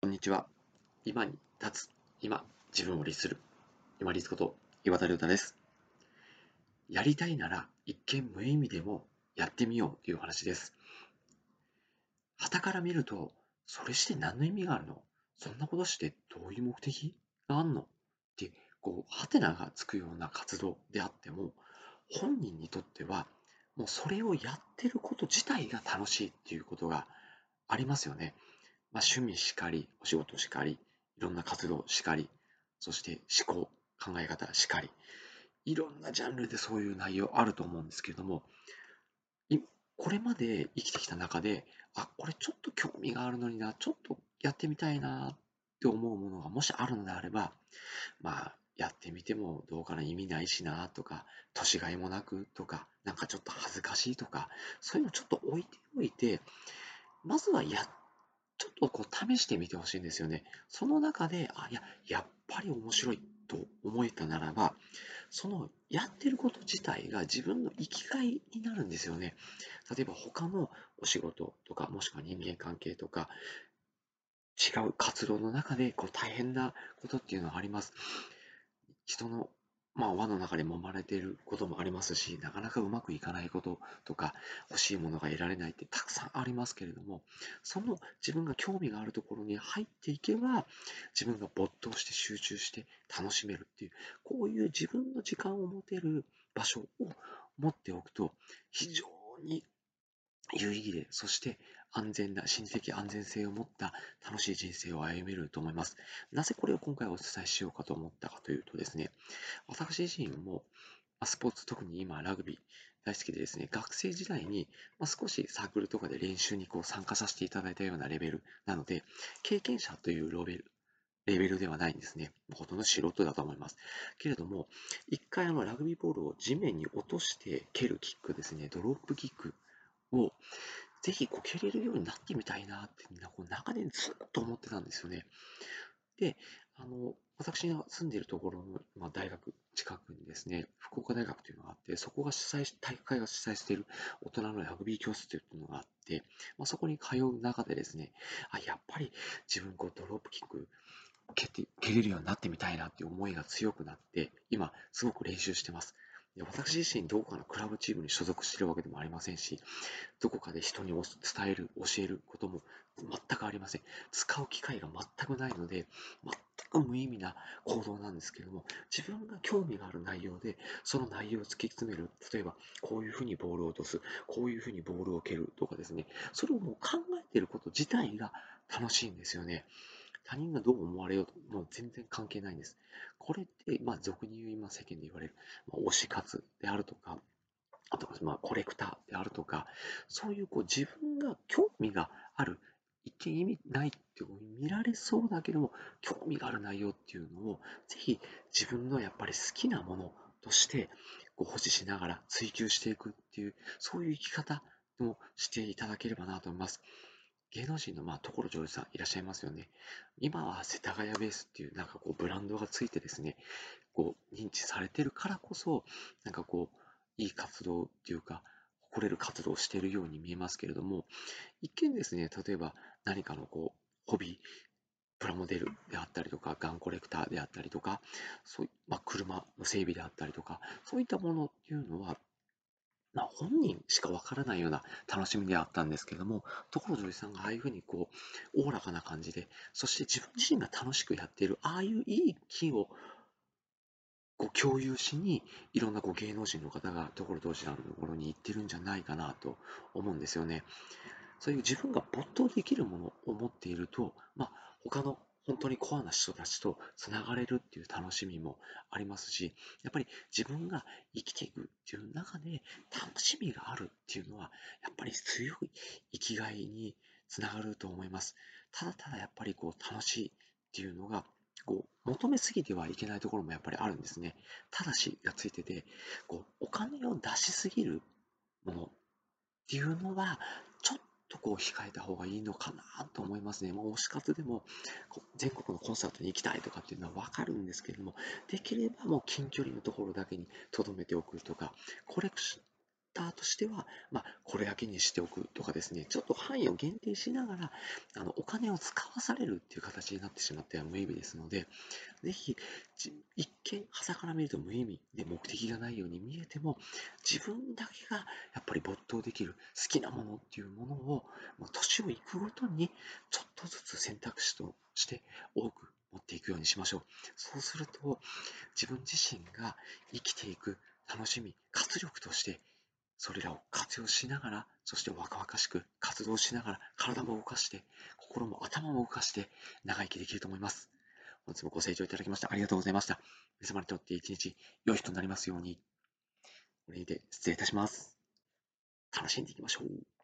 こんにちは。今に立つ。今、自分を律する。今律こと岩田亮太です。やりたいなら一見無意味でもやってみようという話です。旗から見ると、それして何の意味があるの？そんなことしてどういう目的？があんの？って、こう、ハテナがつくような活動であっても、本人にとっては、もうそれをやってること自体が楽しいっていうことがありますよね。まあ、趣味しかり、お仕事しかり、いろんな活動しかり、そして思考、考え方しかり、いろんなジャンルでそういう内容あると思うんですけれども、これまで生きてきた中で、あ、これちょっと興味があるのにな、ちょっとやってみたいなって思うものがもしあるのであれば、まあ、やってみてもどうかな意味ないしなとか、年がいもなくとか、なんかちょっと恥ずかしいとか、そういうのちょっと置いておいて、まずはやっちょっとこう試してみてほしいんですよね。その中で、あ、いや、やっぱり面白いと思えたならば、そのやってること自体が自分の生きがいになるんですよね。例えば他のお仕事とか、もしくは人間関係とか、違う活動の中でこう大変なことっていうのはあります。人のまあ、輪の中に揉まれていることもありますし、なかなかうまくいかないこととか、欲しいものが得られないってたくさんありますけれども、その自分が興味があるところに入っていけば、自分が没頭して集中して楽しめるっていう、こういう自分の時間を持てる場所を持っておくと、非常に有意義で、そして安全な、心理的安全性を持った楽しい人生を歩めると思います。なぜこれを今回お伝えしようかと思ったかというとですね、私自身もスポーツ、特に今ラグビー大好きでですね、学生時代に少しサークルとかで練習にこう参加させていただいたようなレベルなので、経験者というレベルレベルではないんですね。ほとんど素人だと思います。けれども、一回あのラグビーボールを地面に落として蹴るキックですね、ドロップキックをぜひこう蹴れるようになってみたいなってみんなこう長年ずっと思ってたんですよね。で、あの、私が住んでいるところの、まあ、大学近くにですね、福岡大学というのがあって、そこが主催し、体育会が主催している大人のラグビー教室というのがあって、まあ、そこに通う中でですね、あ、やっぱり自分こうドロップキック蹴って蹴れるようになってみたいなっていう思いが強くなって、今すごく練習してます。私自身どこかのクラブチームに所属しているわけでもありませんし、どこかで人に伝える、教えることも全くありません。使う機会が全くないので、全く無意味な行動なんですけれども、自分が興味がある内容で、その内容を突き詰める。例えば、こういうふうにボールを落とす、こういうふうにボールを蹴るとかですね、それをもう考えていること自体が楽しいんですよね。他人がどう思われようと、もう全然関係ないんです。これって、まあ、俗に言う今世間で言われる、まあ、推し活であるとか、あと、まあ、コレクターであるとか、そういうこう自分が興味がある、一見意味ないって見られそうだけども、興味がある内容っていうのを、ぜひ自分のやっぱり好きなものとして、こう保持しながら追求していくっていう、そういう生き方もしていただければなと思います。芸能人のまあ所ジョージさんいらっしゃいますよね。今は世田谷ベースっていうなんかこうブランドがついてですね、こう認知されてるからこそ、なんかこう、いい活動っていうか、誇れる活動をしているように見えますけれども、一見ですね、例えば何かのこう、ホビー、プラモデルであったりとか、ガンコレクターであったりとか、そういう、まあ、車の整備であったりとか、そういったものっていうのは、まあ、本人しかわからないような楽しみであったんですけども、所ジョージさんがああいうふうにこう、おおらかな感じで、そして自分自身が楽しくやっている、ああいういい気をこう共有しに、いろんなこう芸能人の方が所ジョージさんのところに行ってるんじゃないかなと思うんですよね。そういう自分が没頭できるものを持っていると、まあ、他の本当にコアな人たちとつながれるっていう楽しみもありますし、やっぱり自分が生きていくっていう中で楽しみがあるっていうのは、やっぱり強い生きがいにつながると思います。ただただやっぱりこう楽しいっていうのが、こう求めすぎてはいけないところもやっぱりあるんですね。ただしがついてて、こうお金を出しすぎるものっていうのは、とこを控えた方がいいのかなと思いますね。もう、推し活でも全国のコンサートに行きたいとかっていうのはわかるんですけれども、できればもう近距離のところだけに留めておくとか、コレクションターとしては、まあ、これだけにしておくとかですね、ちょっと範囲を限定しながら、あのお金を使わされるっていう形になってしまっては無意味ですので、ぜひ、一見、朝から見ると無意味で目的がないように見えても、自分だけがやっぱり没頭できる好きなものっていうものを、まあ、年をいくごとにちょっとずつ選択肢として多く持っていくようにしましょう。そうすると、自分自身が生きていく楽しみ、活力として、それらを活用しながら、そして若々しく活動しながら、体も動かして、心も頭も動かして、長生きできると思います。本日もご清聴いただきましてありがとうございました。皆様にとって一日良い日となりますように。これにて失礼いたします。楽しんでいきましょう。